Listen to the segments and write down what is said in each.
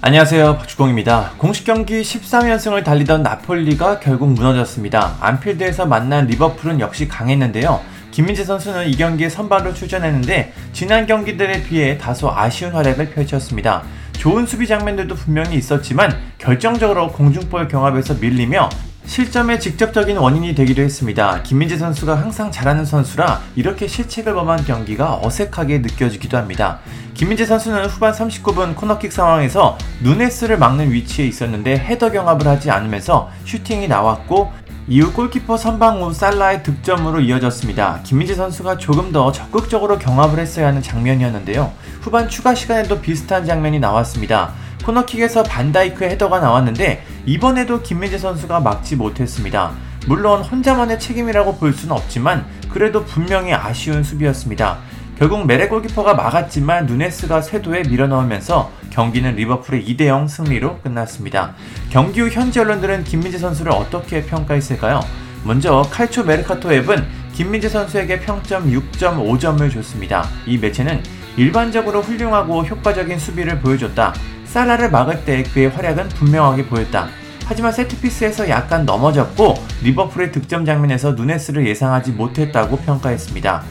안녕하세요 박주공입니다. 공식 경기 13연승을 달리던 나폴리가 결국 무너졌습니다. 안필드에서 만난 리버풀은 역시 강했는데요. 김민재 선수는 이 경기에 선발로 출전했는데 지난 경기들에 비해 다소 아쉬운 활약을 펼쳤습니다. 좋은 수비 장면들도 분명히 있었지만 결정적으로 공중볼 경합에서 밀리며 실점의 직접적인 원인이 되기도 했습니다. 김민재 선수가 항상 잘하는 선수라 이렇게 실책을 범한 경기가 어색하게 느껴지기도 합니다. 김민재 선수는 후반 39분 코너킥 상황에서 누네스를 막는 위치에 있었는데 헤더 경합을 하지 않으면서 슈팅이 나왔고 이후 골키퍼 선방 후 살라의 득점으로 이어졌습니다. 김민재 선수가 조금 더 적극적으로 경합을 했어야 하는 장면이었는데요. 후반 추가 시간에도 비슷한 장면이 나왔습니다. 코너킥에서 반다이크의 헤더가 나왔는데 이번에도 김민재 선수가 막지 못했습니다. 물론 혼자만의 책임이라고 볼 수는 없지만 그래도 분명히 아쉬운 수비였습니다. 결국 메레 골키퍼가 막았지만 누네스가 쇄도에 밀어넣으면서 경기는 리버풀의 2대0 승리로 끝났습니다. 경기 후 현지 언론들은 김민재 선수를 어떻게 평가했을까요? 먼저 칼초 메르카토 앱은 김민재 선수에게 평점 6.5점을 줬습니다. 이 매체는 일반적으로 훌륭하고 효과적인 수비를 보여줬다. 살라를 막을 때 그의 활약은 분명하게 보였다. 하지만 세트피스에서 약간 넘어졌고 리버풀의 득점 장면에서 누네스를 예상하지 못했다고 평가했습니다.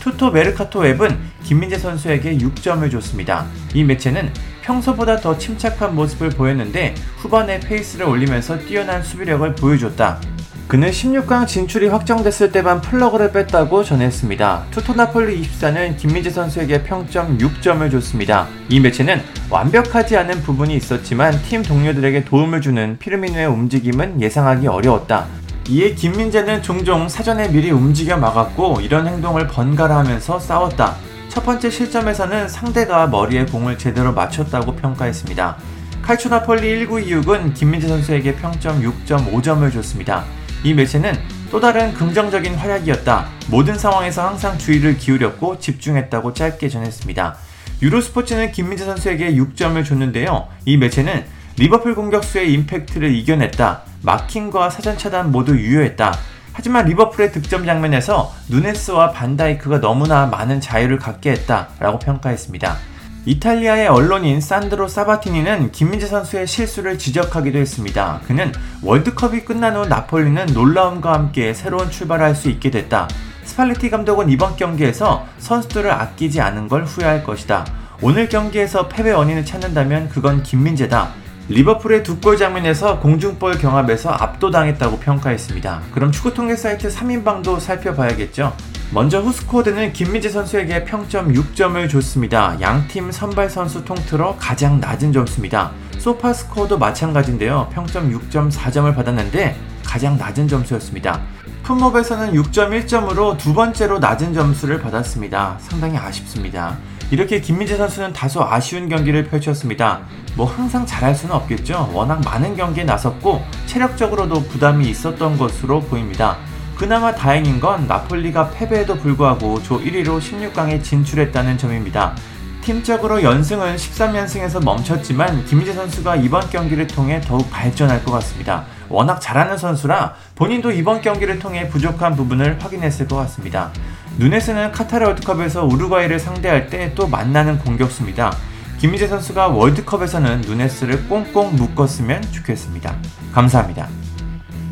투토 메르카토 웹은 김민재 선수에게 6점을 줬습니다. 이 매체는 평소보다 더 침착한 모습을 보였는데 후반에 페이스를 올리면서 뛰어난 수비력을 보여줬다. 그는 16강 진출이 확정됐을 때만 플러그를 뺐다고 전했습니다. 투토나폴리 24는 김민재 선수에게 평점 6점을 줬습니다. 이 매체는 완벽하지 않은 부분이 있었지만 팀 동료들에게 도움을 주는 피르미누의 움직임은 예상하기 어려웠다. 이에 김민재는 종종 사전에 미리 움직여 막았고 이런 행동을 번갈아 하면서 싸웠다. 첫 번째 실점에서는 상대가 머리에 공을 제대로 맞췄다고 평가했습니다. 칼초나폴리 1926은 김민재 선수에게 평점 6.5점을 줬습니다. 이 매체는 또 다른 긍정적인 활약이었다. 모든 상황에서 항상 주의를 기울였고 집중했다고 짧게 전했습니다. 유로스포츠는 김민재 선수에게 6점을 줬는데요. 이 매체는 리버풀 공격수의 임팩트를 이겨냈다. 마킹과 사전 차단 모두 유효했다. 하지만 리버풀의 득점 장면에서 누네스와 반다이크가 너무나 많은 자유를 갖게 했다 라고 평가했습니다. 이탈리아의 언론인 산드로 사바티니는 김민재 선수의 실수를 지적하기도 했습니다. 그는 월드컵이 끝난 후 나폴리는 놀라움과 함께 새로운 출발을 할수 있게 됐다. 스팔레티 감독은 이번 경기에서 선수들을 아끼지 않은 걸 후회할 것이다. 오늘 경기에서 패배 원인을 찾는다면 그건 김민재다. 리버풀의 두 골 장면에서 공중볼 경합에서 압도당했다고 평가했습니다. 그럼 축구 통계 사이트 3인방도 살펴봐야겠죠. 먼저 후스코드는 김민재 선수에게 평점 6점을 줬습니다. 양팀 선발 선수 통틀어 가장 낮은 점수입니다. 소파스코어도 마찬가지인데요. 평점 6.4점을 받았는데 가장 낮은 점수였습니다. 품업에서는 6.1점으로 두 번째로 낮은 점수를 받았습니다. 상당히 아쉽습니다. 이렇게 김민재 선수는 다소 아쉬운 경기를 펼쳤습니다. 뭐 항상 잘할 수는 없겠죠. 워낙 많은 경기에 나섰고 체력적으로도 부담이 있었던 것으로 보입니다. 그나마 다행인 건 나폴리가 패배에도 불구하고 조 1위로 16강에 진출했다는 점입니다. 팀적으로 연승은 13연승에서 멈췄지만 김희재 선수가 이번 경기를 통해 더욱 발전할 것 같습니다. 워낙 잘하는 선수라 본인도 이번 경기를 통해 부족한 부분을 확인했을 것 같습니다. 누네스는 카타르 월드컵에서 우루과이를 상대할 때 또 만나는 공격수입니다. 김희재 선수가 월드컵에서는 누네스를 꽁꽁 묶었으면 좋겠습니다. 감사합니다.